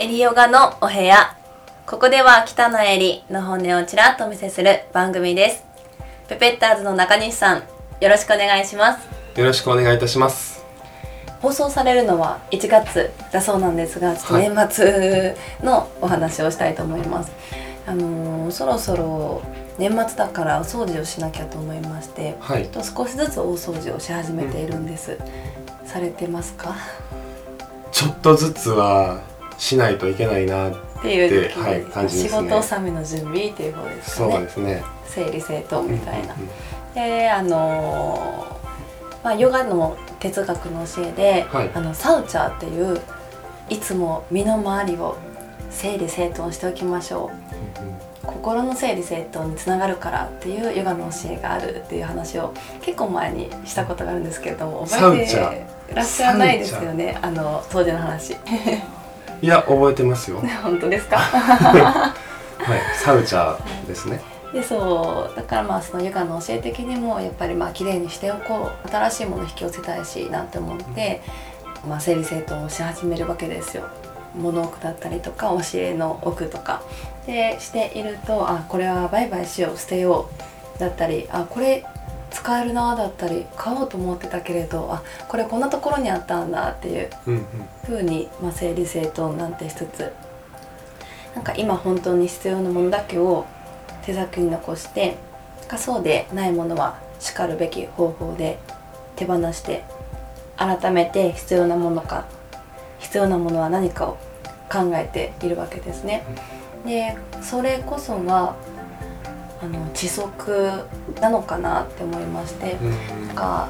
エリヨガのお部屋。ここでは北のエリの本音をちらっとお見せする番組です。ペペッターズの中西さんよろしくお願いします。よろしくお願いいたします。放送されるのは1月だそうなんですがちょっと年末のお話をしたいと思います、あのーそろそろ年末だからお掃除をしなきゃと思いましてはい。と少しずつ大掃除をし始めているんです、されてますか？ちょっとずつはしないといけないなっていうはい感じですね。仕事納めの準備っていう方ですかそうねですね。整理整頓みたいな、うんうんであのーまあヨガの哲学の教えで、はい。あのサウチャーっていういつも身の回りを整理整頓しておきましょう。うんうん。心の整理整頓につながるからっていうヨガの教えがあるっていう話を結構前にしたことがあるんですけれども覚えてらっしゃらないですよね。あの掃除の話いや覚えてますよ。本当ですか？はい。サウチャーですね。でそうだからまあそのヨガの教え的にもやっぱりまあ綺麗にしておこう。新しいものを引き寄せたいしなって思って、まあ、整理整頓をし始めるわけですよ。物置だったりとか教えの奥とか。でしているとあこれは売買しよう捨てよう。だったりあこれ使えるなだったり買おうと思ってたけれどあこれこんなところにあったんだっていううんうに、まあ、整理整頓なんてしつつなんか今本当に必要なものだけを手先に残してかそうでないものはしかるべき方法で手放して改めて必要なものか必要なものは何かを考えているわけですね。でそれこそはあの知足なのかなって思いまして。うん。なんか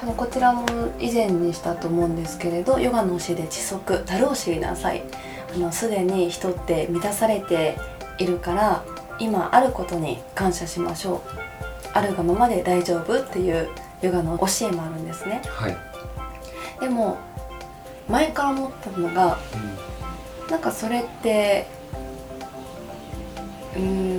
多分こちらも以前にしたと思うんですけれどヨガの教えで知足樽を知りなさい。あのすでに人って満たされているから今あることに感謝しましょう。あるがままで大丈夫っていうヨガの教えもあるんですね。はい、でも前から思ったのがなんかそれってうーん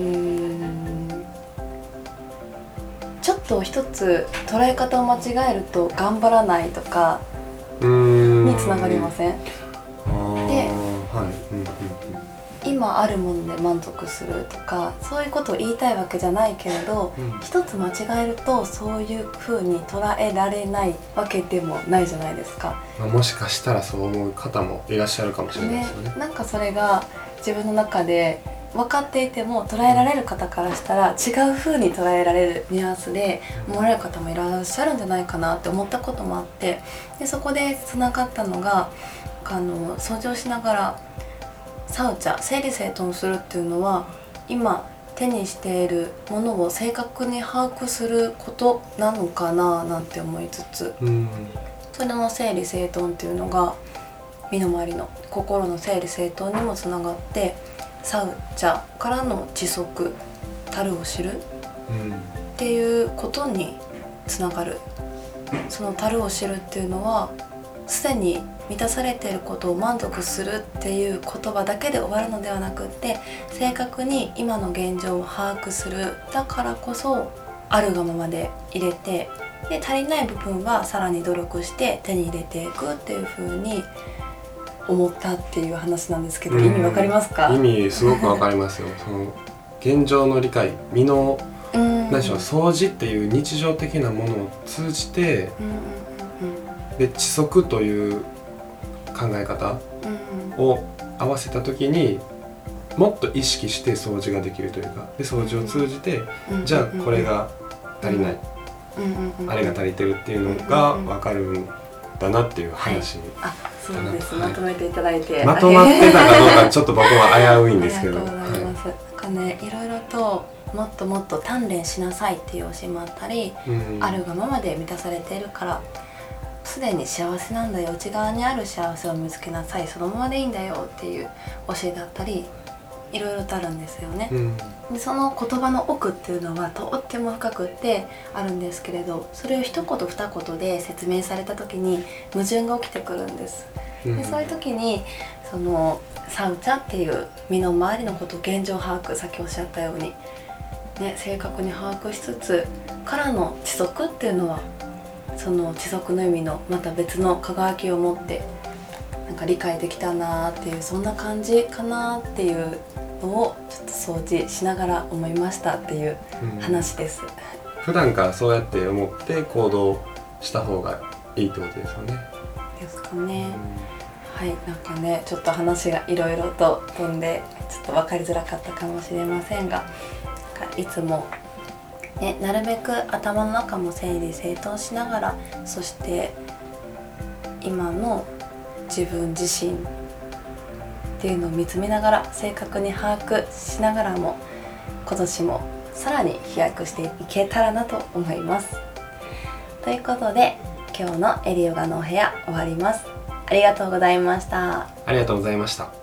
と一つ捉え方を間違えると頑張らないとかうん。につながりません？ではい、うんうん今あるもので満足するとかそういうことを言いたいわけじゃないけれどうん。うん一つ間違えるとそういう風に捉えられないわけでもないじゃないですか。まあ、もしかしたらそう思う方もいらっしゃるかもしれないねですよね、なんかそれが自分の中で分かっていても捉えられる方からしたら違う風に捉えられるニュアンスで思われる方もいらっしゃるんじゃないかなって思ったこともあってでそこでつながったのがあの掃除をしながらサウチャ整理整頓するっていうのは今手にしているものを正確に把握することなのかななんて思いつつうん。それの整理整頓っていうのが身の回りの心の整理整頓にもつながってサウチャからの知足樽を知る？うん。っていうことにつながる。その樽を知るっていうのはすでに満たされていることを満足するっていう言葉だけで終わるのではなくって正確に今の現状を把握する。だからこそあるがままで入れてで足りない部分はさらに努力して手に入れていくっていう風に思ったっていう話なんですけどうん。意味わかりますか？意味すごくわかりますよ。その現状の理解身のうん。何でしょう掃除っていう日常的なものを通じてで知足という考え方を合わせた時にもっと意識して掃除ができるというかで掃除を通じてうんじゃあこれが足りない。あれが足りてるっていうのが分かるんだなっていう話あ、そうです。はいまとめていただいて。まとまってたかどうかちょっと僕は危ういんですけどありがとうございます。なんかね、いろいろともっともっと鍛錬しなさいっていう教えもあったり、はいうんあるがままで満たされているから。すでに幸せなんだよ内側にある幸せを見つけなさいそのままでいいんだよっていう教えだったりいろいろとあるんですよね、うん。でその言葉の奥っていうのはとっても深くってあるんですけれどそれを一言二言で説明された時に矛盾が起きてくるんです。うん。でそういう時にそのサウチャっていう身の回りのこと現状把握さっきおっしゃったように、ね、正確に把握しつつからの知足っていうのはその知足の意味のまた別の輝きを持ってなんか理解できたなっていうそんな感じかなっていうのをちょっと掃除しながら思いましたっていううん話です。普段からそうやって思って行動した方がいいってことですよね。ですかね。はい、なんかねちょっと話がいろいろと飛んでちょっと分かりづらかったかもしれませんがなんかいつも、ね、なるべく頭の中も整理整頓しながらそして今の自分自身っていうのを見つめながら正確に把握しながらも今年もさらに飛躍していけたらなと思います。ということで今日のエリオガのお部屋終わります。ありがとうございました。ありがとうございました。